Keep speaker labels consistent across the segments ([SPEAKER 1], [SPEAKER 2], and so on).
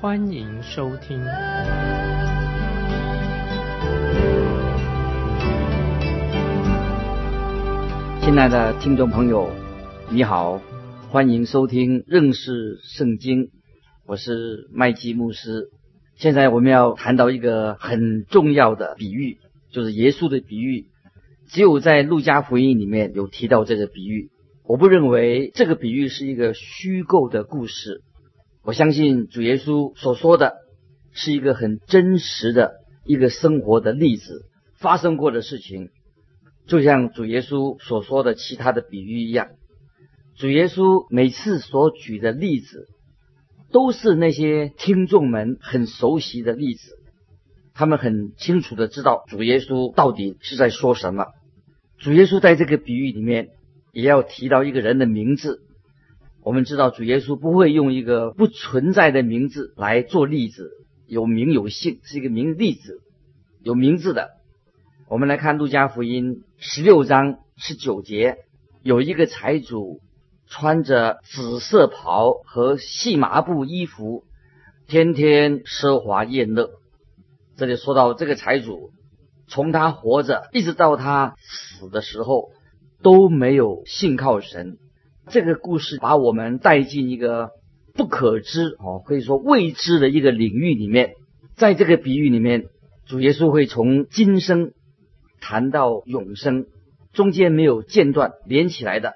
[SPEAKER 1] 欢迎收听。
[SPEAKER 2] 亲爱的听众朋友，你好，欢迎收听认识圣经，我是麦基牧师。现在我们要谈到一个很重要的比喻，就是耶稣的比喻。只有在路加福音里面有提到这个比喻。我不认为这个比喻是一个虚构的故事。我相信主耶稣所说的是一个很真实的一个生活的例子，发生过的事情。就像主耶稣所说的其他的比喻一样，主耶稣每次所举的例子，都是那些听众们很熟悉的例子，他们很清楚的知道主耶稣到底是在说什么。主耶稣在这个比喻里面也要提到一个人的名字。我们知道主耶稣不会用一个不存在的名字来做例子，有名有姓，是一个名例子，有名字的。我们来看路加福音十六章十九节，有一个财主穿着紫色袍和细麻布衣服，天天奢华宴乐。这里说到这个财主。从他活着一直到他死的时候，都没有信靠神。这个故事把我们带进一个不可知哦，可以说未知的一个领域里面。在这个比喻里面，主耶稣会从今生谈到永生，中间没有间断连起来的。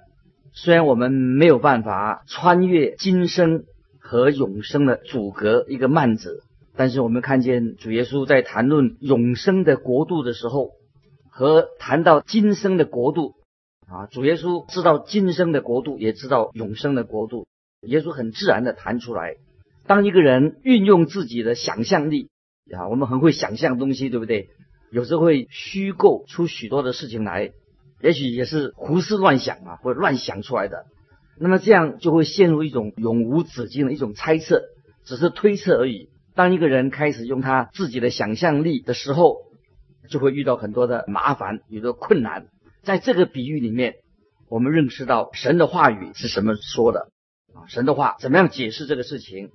[SPEAKER 2] 虽然我们没有办法穿越今生和永生的阻隔一个幔子。但是我们看见主耶稣在谈论永生的国度的时候，和谈到今生的国度啊，主耶稣知道今生的国度，也知道永生的国度。耶稣很自然的谈出来。当一个人运用自己的想象力啊，我们很会想象东西，对不对？有时候会虚构出许多的事情来，也许也是胡思乱想啊，或者乱想出来的。那么这样就会陷入一种永无止境的一种猜测，只是推测而已。当一个人开始用他自己的想象力的时候，就会遇到很多的麻烦，有的困难。在这个比喻里面，我们认识到神的话语是什么说的啊？神的话怎么样解释这个事情？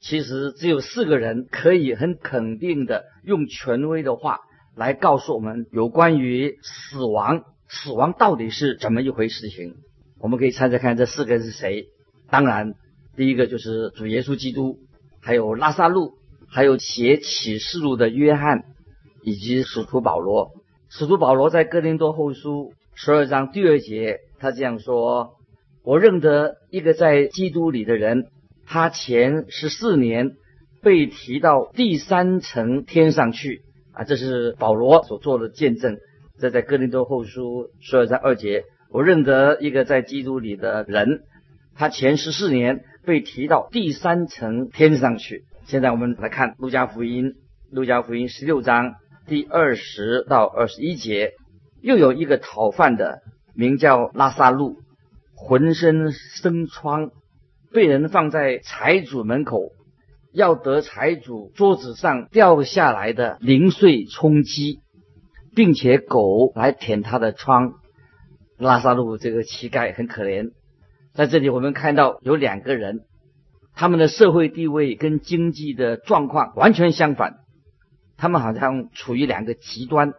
[SPEAKER 2] 其实只有四个人可以很肯定的用权威的话来告诉我们有关于死亡，死亡到底是怎么一回事情。我们可以猜猜看，这四个人是谁？当然，第一个就是主耶稣基督，还有拉萨路。还有写启示录的约翰，以及使徒保罗。使徒保罗在哥林多后书十二章第二节，他这样说：“我认得一个在基督里的人，他前十四年被提到第三层天上去。”啊，这是保罗所做的见证。这在哥林多后书十二章二节，我认得一个在基督里的人，他前十四年被提到第三层天上去。现在我们来看《路加福音》，《路加福音》十六章第二十到二十一节，又有一个讨饭的，名叫拉萨路，浑身生疮，被人放在财主门口，要得财主桌子上掉下来的零碎充饥，并且狗来舔他的疮。拉萨路这个乞丐很可怜，在这里我们看到有两个人。他们的社会地位跟经济的状况完全相反，他们好像处于两个极端。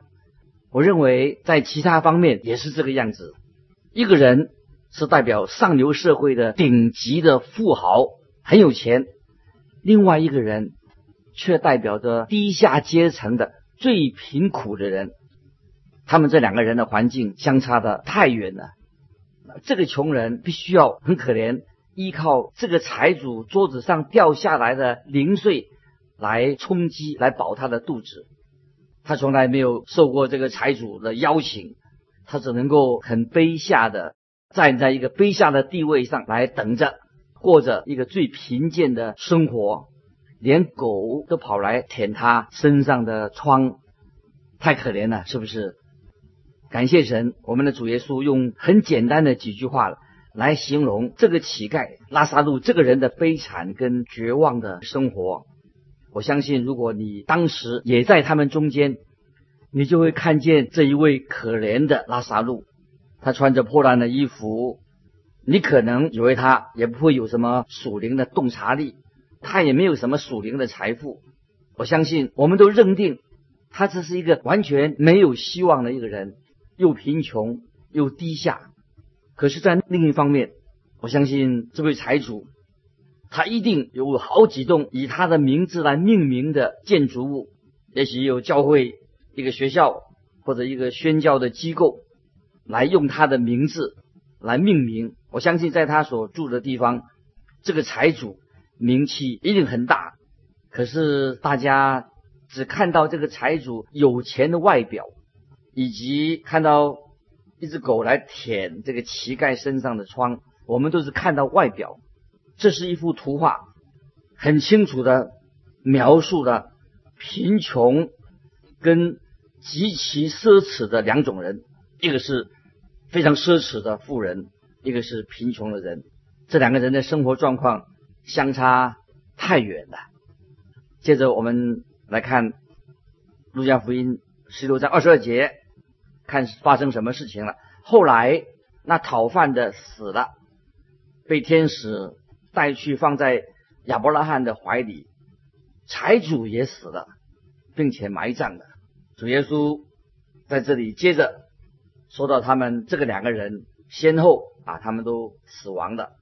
[SPEAKER 2] 我认为在其他方面也是这个样子。一个人是代表上流社会的顶级的富豪，很有钱；另外一个人却代表着低下阶层的最贫苦的人。他们这两个人的环境相差的太远了。这个穷人必须要很可怜。依靠这个财主桌子上掉下来的零碎来充饥，来饱他的肚子。他从来没有受过这个财主的邀请，他只能够很卑下的站在一个卑下的地位上来等着，过着一个最贫贱的生活。连狗都跑来舔他身上的疮，太可怜了，是不是？感谢神，我们的主耶稣用很简单的几句话来形容这个乞丐拉萨路这个人的悲惨跟绝望的生活。我相信，如果你当时也在他们中间，你就会看见这一位可怜的拉萨路，他穿着破烂的衣服。你可能以为他也不会有什么属灵的洞察力，他也没有什么属灵的财富。我相信，我们都认定他这是一个完全没有希望的一个人，又贫穷又低下。可是，在另一方面，我相信这位财主，他一定有好几栋以他的名字来命名的建筑物，也许有教会、一个学校或者一个宣教的机构来用他的名字来命名。我相信，在他所住的地方，这个财主名气一定很大。可是大家只看到这个财主有钱的外表，以及看到一只狗来舔这个乞丐身上的疮，我们都是看到外表。这是一幅图画，很清楚的描述了贫穷跟极其奢侈的两种人，一个是非常奢侈的富人。一个是贫穷的人，这两个人的生活状况相差太远了。接着我们来看《路加福音》十六章二十二节，看发生什么事情了。后来那讨饭的死了，被天使带去放在亚伯拉罕的怀里；财主也死了，并且埋葬了。主耶稣在这里接着说到他们这个两个人先后。啊，他们都死亡了，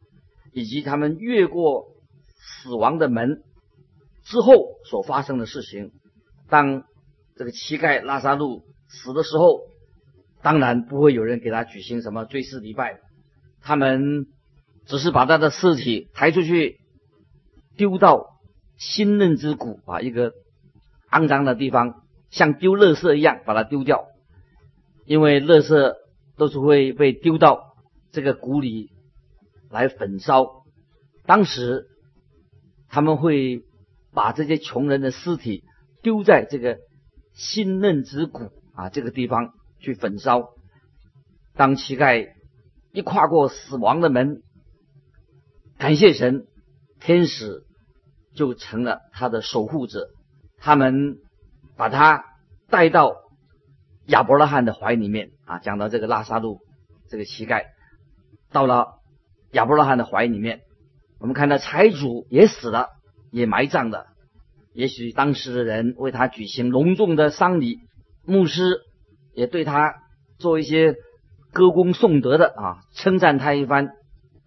[SPEAKER 2] 以及他们越过死亡的门之后所发生的事情。当这个乞丐拉萨路死的时候，当然不会有人给他举行什么追思礼拜，他们只是把他的尸体抬出去，丢到新嫩之谷啊，一个肮脏的地方，像丢垃圾一样把它丢掉，因为垃圾都是会被丢到。这个谷里来焚烧，当时他们会把这些穷人的尸体丢在这个新嫩之谷啊这个地方去焚烧。当乞丐一跨过死亡的门，感谢神，天使就成了他的守护者。他们把他带到亚伯拉罕的怀里面啊，讲到这个拉萨路这个乞丐。到了亚伯拉罕的怀里面，我们看到财主也死了，也埋葬了。也许当时的人为他举行隆重的丧礼，牧师也对他做一些歌功颂德的啊，称赞他一番。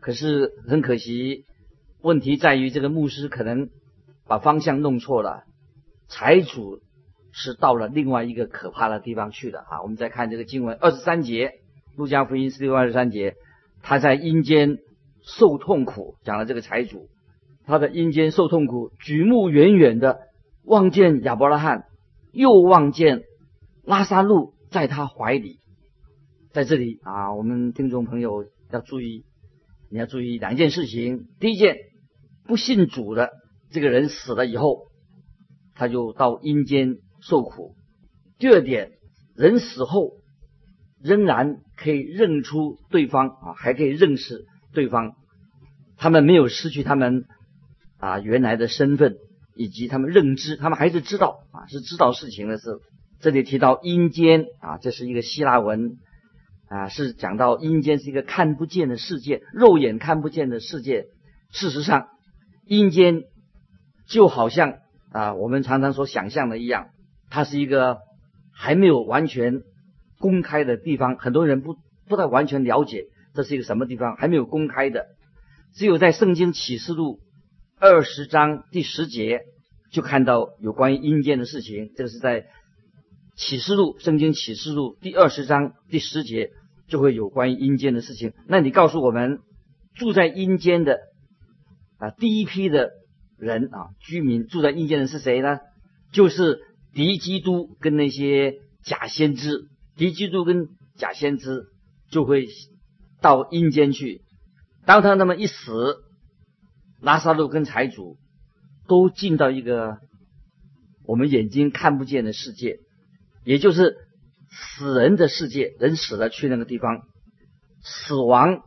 [SPEAKER 2] 可是很可惜，问题在于这个牧师可能把方向弄错了。财主是到了另外一个可怕的地方去了啊！我们再看这个经文二十三节，路加福音十六二十三节。他在阴间受痛苦，讲了这个财主，他的阴间受痛苦，举目远远的望见亚伯拉罕，又望见拉萨路在他怀里。在这里啊，我们听众朋友要注意，你要注意两件事情：第一件，不信主的这个人死了以后，他就到阴间受苦；第二点，人死后。仍然可以认出对方啊，还可以认识对方。他们没有失去他们啊原来的身份以及他们认知，他们还是知道啊，是知道事情的是。这里提到阴间啊，这是一个希腊文啊，是讲到阴间是一个看不见的世界，肉眼看不见的世界。事实上，阴间就好像啊我们常常所想象的一样，它是一个还没有完全。公开的地方，很多人不不太完全了解这是一个什么地方，还没有公开的。只有在《圣经启示录》二十章第十节就看到有关于阴间的事情。这个是在《启示录》《圣经启示录》第二十章第十节就会有关于阴间的事情。那你告诉我们，住在阴间的啊第一批的人啊居民住在阴间的是谁呢？就是敌基督跟那些假先知。敌基督跟假先知就会到阴间去。当他那么一死，拉萨路跟财主都进到一个我们眼睛看不见的世界，也就是死人的世界。人死了去那个地方，死亡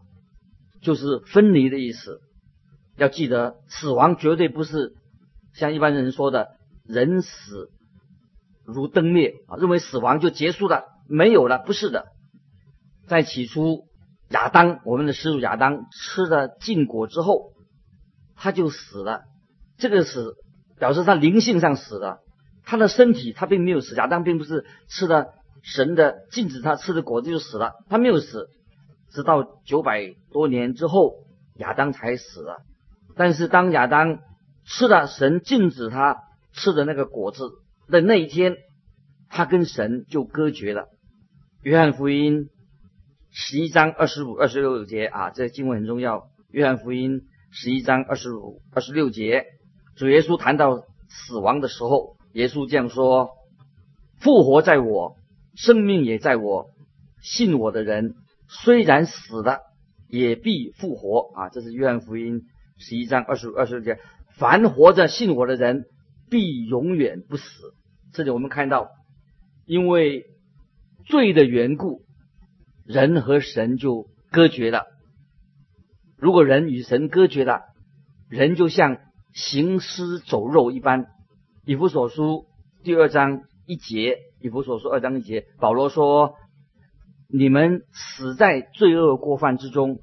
[SPEAKER 2] 就是分离的意思。要记得，死亡绝对不是像一般人说的“人死如灯灭”啊，认为死亡就结束了，没有了。不是的，在起初亚当，我们的始祖亚当吃了禁果之后，他就死了。这个死表示他灵性上死了，他的身体他并没有死。亚当并不是吃了神的禁止他吃的果子就死了，他没有死，直到九百多年之后，亚当才死了。但是当亚当吃了神禁止他吃的那个果子的那一天，他跟神就隔绝了。约翰福音十一章二十五、二十六节啊，这个经文很重要。约翰福音十一章二十五、二十六节，主耶稣谈到死亡的时候，耶稣这样说：“复活在我，生命也在我。信我的人，虽然死了，也必复活。”啊，这是约翰福音。十一章二十、二十节，凡活着信我的人，必永远不死。这里我们看到，因为罪的缘故，人和神就隔绝了。如果人与神隔绝了，人就像行尸走肉一般。以弗所书第二章一节，以弗所书二章一节，保罗说：“你们死在罪恶过犯之中。”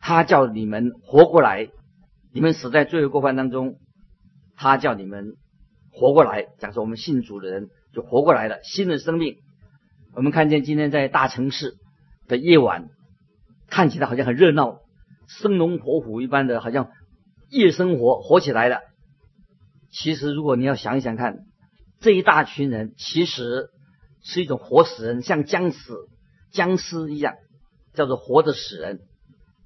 [SPEAKER 2] 他叫你们活过来，你们死在罪恶过犯当中，他叫你们活过来。假设我们信主的人就活过来了，新的生命。我们看见今天在大城市的夜晚，看起来好像很热闹，生龙活虎一般的，好像夜生活活起来了。其实，如果你要想一想看，这一大群人其实是一种活死人，像僵死僵尸一样，叫做活着死人。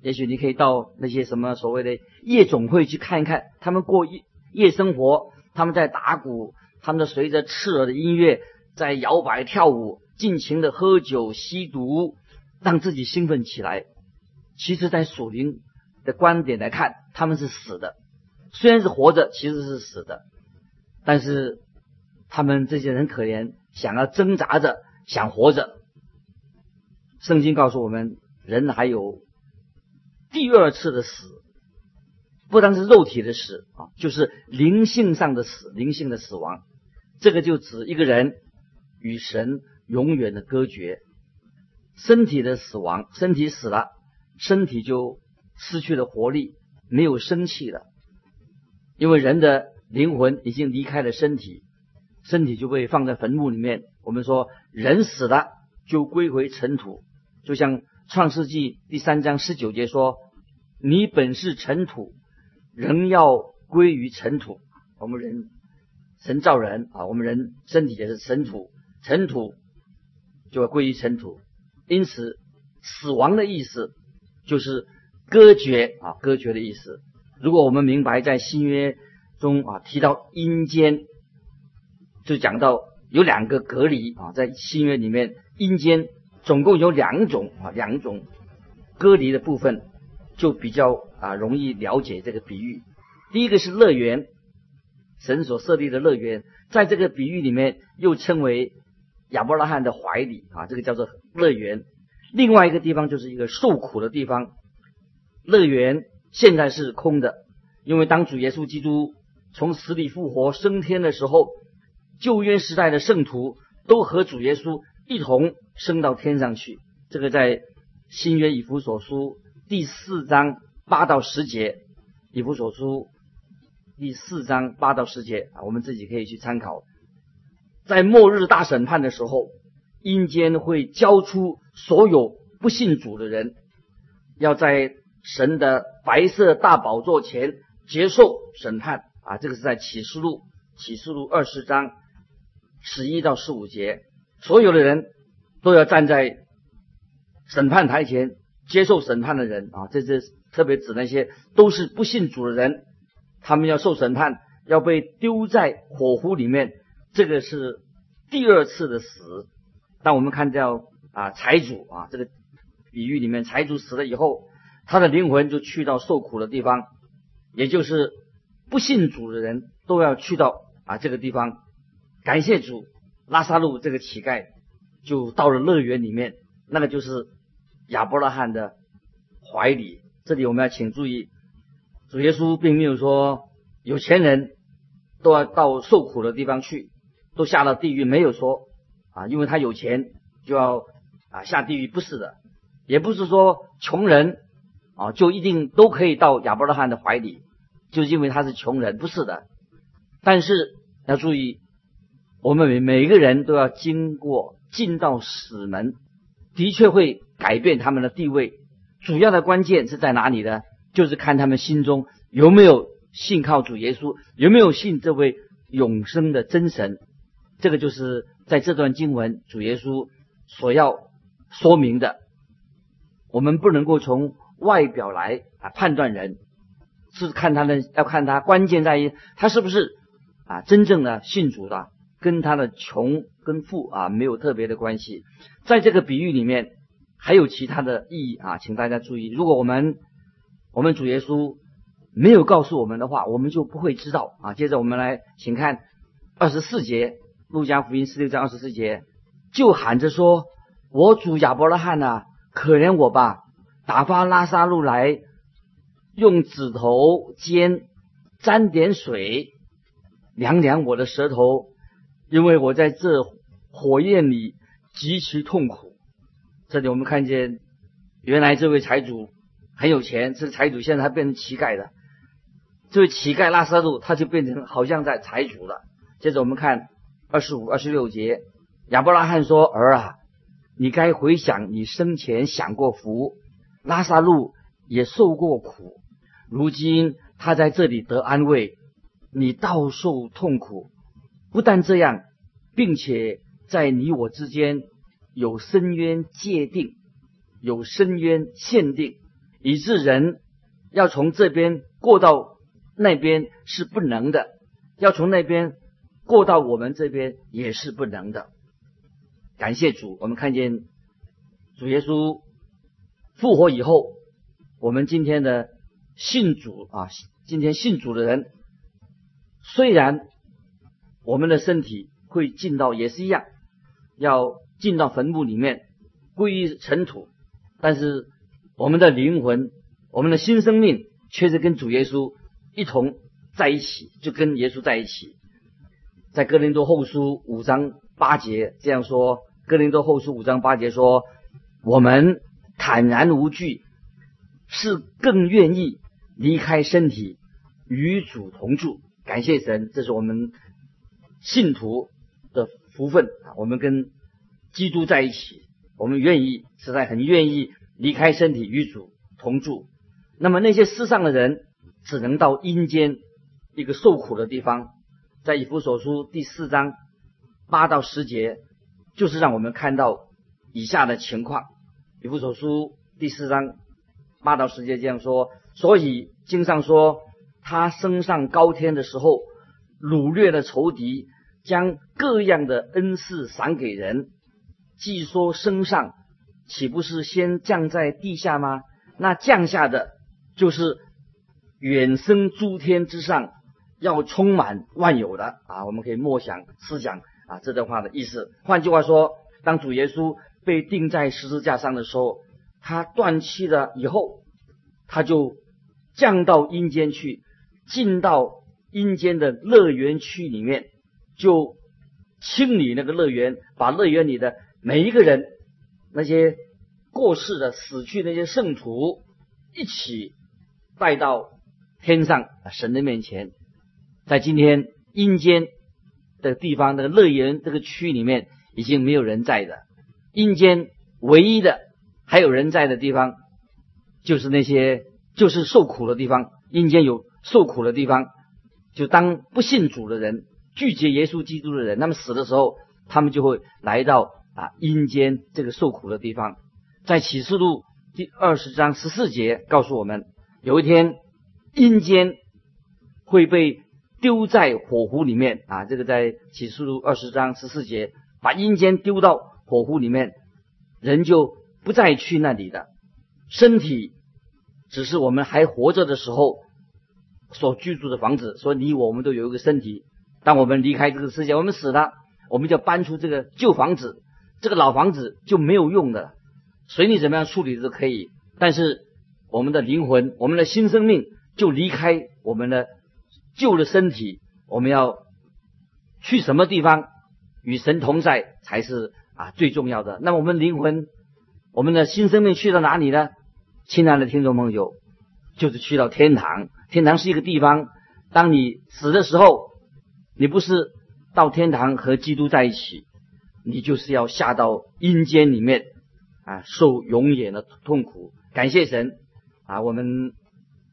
[SPEAKER 2] 也许你可以到那些什么所谓的夜总会去看一看，他们过夜夜生活，他们在打鼓，他们随着刺耳的音乐在摇摆跳舞，尽情的喝酒吸毒，让自己兴奋起来。其实，在属灵的观点来看，他们是死的，虽然是活着，其实是死的。但是他们这些人可怜，想要挣扎着想活着。圣经告诉我们，人还有。第二次的死，不单是肉体的死啊，就是灵性上的死，灵性的死亡。这个就指一个人与神永远的隔绝。身体的死亡，身体死了，身体就失去了活力，没有生气了。因为人的灵魂已经离开了身体，身体就被放在坟墓里面。我们说，人死了就归回尘土，就像。创世纪第三章十九节说：“你本是尘土，仍要归于尘土。”我们人神造人啊，我们人身体也是尘土，尘土就要归于尘土。因此，死亡的意思就是割绝啊，割绝的意思。如果我们明白在新约中啊提到阴间，就讲到有两个隔离啊，在新约里面阴间。总共有两种啊，两种隔离的部分，就比较啊容易了解这个比喻。第一个是乐园，神所设立的乐园，在这个比喻里面又称为亚伯拉罕的怀里啊，这个叫做乐园。另外一个地方就是一个受苦的地方，乐园现在是空的，因为当主耶稣基督从死里复活升天的时候，旧约时代的圣徒都和主耶稣。一同升到天上去。这个在新约以弗所书第四章八到十节，以弗所书第四章八到十节啊，我们自己可以去参考。在末日大审判的时候，阴间会交出所有不信主的人，要在神的白色大宝座前接受审判啊。这个是在启示录启示录二十章十一到十五节。所有的人都要站在审判台前接受审判的人啊，这是特别指那些都是不信主的人，他们要受审判，要被丢在火湖里面。这个是第二次的死。当我们看到啊财主啊这个比喻里面，财主死了以后，他的灵魂就去到受苦的地方，也就是不信主的人都要去到啊这个地方。感谢主，拉萨路这个乞丐就到了乐园里面，那个就是亚伯拉罕的怀里。这里我们要请注意，主耶稣并没有说有钱人都要到受苦的地方去，都下了地狱，没有说啊，因为他有钱就要啊下地狱，不是的，也不是说穷人啊就一定都可以到亚伯拉罕的怀里，就因为他是穷人，不是的。但是要注意，我们每每个人都要经过进到死门，的确会改变他们的地位。主要的关键是在哪里呢？就是看他们心中有没有信靠主耶稣，有没有信这位永生的真神。这个就是在这段经文主耶稣所要说明的。我们不能够从外表来啊判断人，是看他的要看他关键在于他是不是啊真正的信主的，跟他的穷跟富啊没有特别的关系。在这个比喻里面。还有其他的意义啊，请大家注意。如果我们我们主耶稣没有告诉我们的话，我们就不会知道啊。接着我们来，请看二十四节，路加福音十六章二十四节，就喊着说：“我主亚伯拉罕呐，可怜我吧，打发拉萨路来，用指头尖沾点水，凉凉我的舌头，因为我在这火焰里极其痛苦。”这里我们看见，原来这位财主很有钱，这财主现在他变成乞丐了。这位乞丐拉萨路他就变成好像在财主了。接着我们看二十五、二十六节，亚伯拉罕说：“儿啊，你该回想你生前享过福，拉萨路也受过苦，如今他在这里得安慰，你倒受痛苦。不但这样，并且在你我之间。”有深渊界定，有深渊限定，以致人要从这边过到那边是不能的，要从那边过到我们这边也是不能的。感谢主，我们看见主耶稣复活以后，我们今天的信主啊，今天信主的人，虽然我们的身体会进到也是一样，要。进到坟墓里面归于尘土，但是我们的灵魂、我们的新生命却是跟主耶稣一同在一起，就跟耶稣在一起。在哥林多后书五章八节这样说：哥林多后书五章八节说，我们坦然无惧，是更愿意离开身体与主同住。感谢神，这是我们信徒的福分啊！我们跟基督在一起，我们愿意，实在很愿意离开身体与主同住。那么那些世上的人，只能到阴间一个受苦的地方。在以弗所书第四章八到十节，就是让我们看到以下的情况。以弗所书第四章八到十节这样说：所以经上说，他升上高天的时候，掳掠了仇敌，将各样的恩赐赏给人。既说升上，岂不是先降在地下吗？那降下的就是远升诸天之上，要充满万有的啊！我们可以默想思想啊这段话的意思。换句话说，当主耶稣被钉在十字架上的时候，他断气了以后，他就降到阴间去，进到阴间的乐园区里面，就清理那个乐园，把乐园里的。每一个人，那些过世的、死去那些圣徒，一起带到天上神的面前。在今天阴间的地方，那个乐园这个区里面，已经没有人在的。阴间唯一的还有人在的地方，就是那些就是受苦的地方。阴间有受苦的地方，就当不信主的人、拒绝耶稣基督的人，那么死的时候，他们就会来到。啊，阴间这个受苦的地方，在启示录第二十章十四节告诉我们，有一天阴间会被丢在火湖里面啊。这个在启示录二十章十四节，把阴间丢到火湖里面，人就不再去那里的。身体只是我们还活着的时候所居住的房子。说你我我们都有一个身体，当我们离开这个世界，我们死了，我们就搬出这个旧房子，这个老房子就没有用的，随你怎么样处理都可以。但是我们的灵魂，我们的新生命就离开我们的旧的身体，我们要去什么地方与神同在才是啊最重要的。那么我们灵魂，我们的新生命去到哪里呢？亲爱的听众朋友，就是去到天堂。天堂是一个地方，当你死的时候，你不是到天堂和基督在一起，你就是要下到阴间里面啊，受永远的痛苦。感谢神啊，我们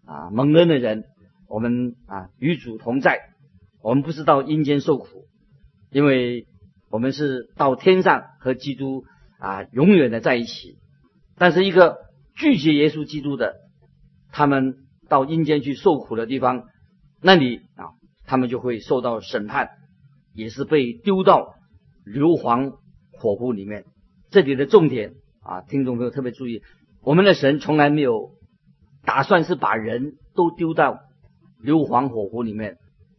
[SPEAKER 2] 啊蒙恩的人，我们啊与主同在。我们不是到阴间受苦，因为我们是到天上和基督啊永远的在一起。但是一个拒绝耶稣基督的，他们到阴间去受苦的地方，那里啊，他们就会受到审判，也是被丢到硫磺火湖里面。这里的重点啊，听众朋友特别注意，我们的神从来没有打算是把人都丢到硫磺火湖里面。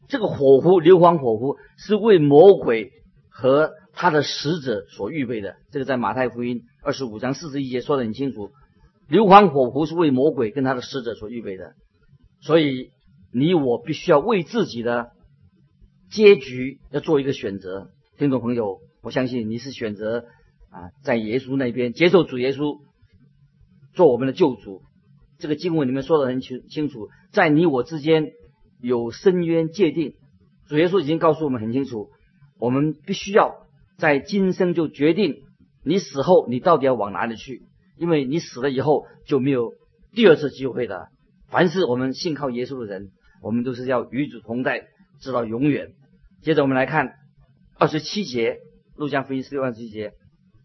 [SPEAKER 2] 这个火湖，硫磺火湖是为魔鬼和他的使者所预备的。这个在马太福音二十五章四十一节说的很清楚，硫磺火湖是为魔鬼跟他的使者所预备的。所以你我必须要为自己的结局要做一个选择。听众朋友，我相信你是选择啊，在耶稣那边接受主耶稣做我们的救主。这个经文里面说的很清清楚，在你我之间。有深渊界定，主耶稣已经告诉我们很清楚，我们必须要在今生就决定你死后你到底要往哪里去，因为你死了以后就没有第二次机会的。凡是我们信靠耶稣的人，我们都是要与主同在，直到永远。接着我们来看二十七节，路加福音十六二十七节，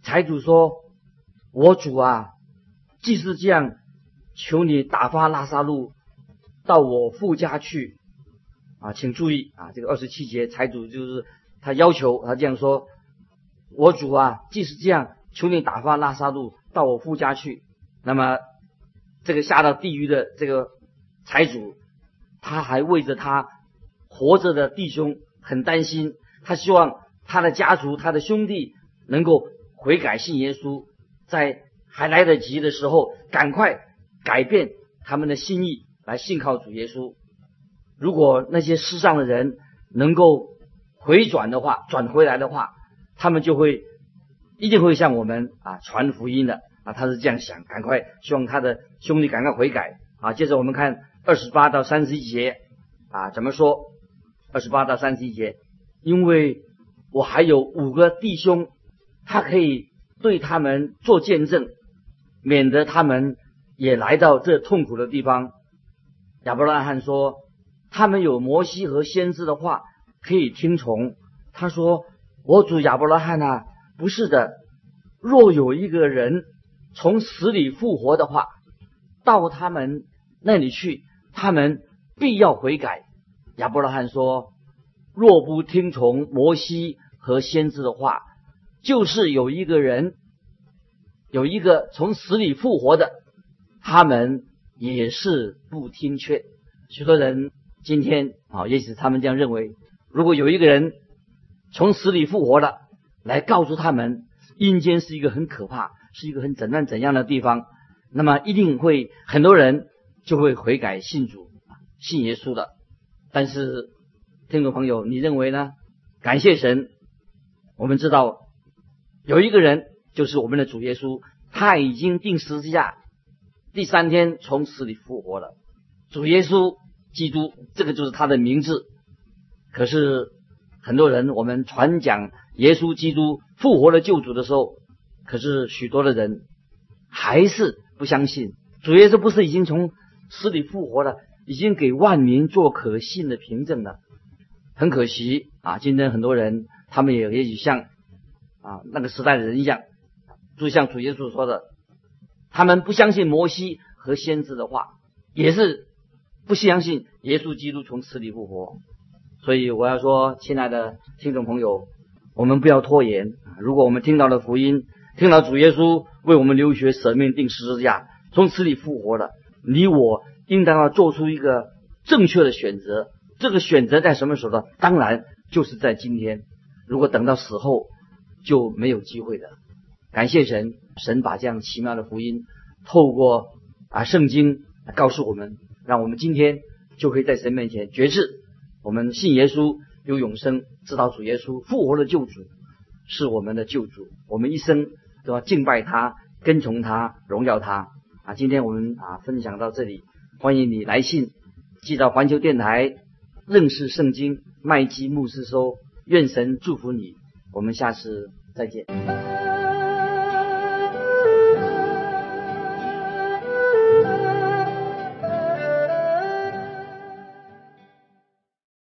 [SPEAKER 2] 财主说：“我主啊，既是这样，求你打发拉萨路到我父家去。”啊，请注意啊，这个二十七节财主就是他要求他这样说：“我主啊，即使这样，求你打发拉萨路到我夫家去。”那么，这个下到地狱的这个财主，他还为着他活着的弟兄很担心，他希望他的家族、他的兄弟能够悔改信耶稣，在还来得及的时候，赶快改变他们的心意，来信靠主耶稣。如果那些世上的人能够回转的话，转回来的话，他们就会一定会向我们啊传福音的啊。他是这样想，赶快希望他的兄弟赶快悔改啊。接着我们看二十八到三十一节啊，怎么说？二十八到三十一节，因为我还有五个弟兄，他可以对他们做见证，免得他们也来到这痛苦的地方。亚伯拉罕说。他们有摩西和先知的话可以听从。他说：“我主亚伯拉罕啊，不是的。若有一个人从死里复活的话，到他们那里去，他们必要悔改。”亚伯拉罕说：“若不听从摩西和先知的话，就是有一个人，有一个从死里复活的，他们也是不听劝。”许多人。今天啊，也许他们这样认为：如果有一个人从死里复活了，来告诉他们阴间是一个很可怕、是一个很怎样怎样的地方，那么一定会很多人就会悔改信主、信耶稣的。但是，听众朋友，你认为呢？感谢神，我们知道有一个人就是我们的主耶稣，他已经定十字架，第三天从死里复活了。主耶稣。基督，这个就是他的名字。可是很多人，我们传讲耶稣基督复活的救主的时候，可是许多的人还是不相信主耶稣不是已经从死里复活了，已经给万民做可信的凭证了。很可惜啊，今天很多人他们也也许像啊那个时代的人一样，就像主耶稣说的，他们不相信摩西和先知的话，也是。不相信耶稣基督从死里复活，所以我要说，亲爱的听众朋友，我们不要拖延。如果我们听到了福音，听到主耶稣为我们留学舍命定十字架，从此里复活了，你我应当要做出一个正确的选择。这个选择在什么时候呢？当然就是在今天。如果等到死后，就没有机会的。感谢神，神把这样奇妙的福音透过啊圣经告诉我们，让我们今天就可以在神面前绝志。我们信耶稣有永生，知道主耶稣复活的救主是我们的救主，我们一生都要敬拜他、跟从他、荣耀他。啊，今天我们啊分享到这里，欢迎你来信寄到环球电台。认识圣经，麦基牧师说：“愿神祝福你。”我们下次再见。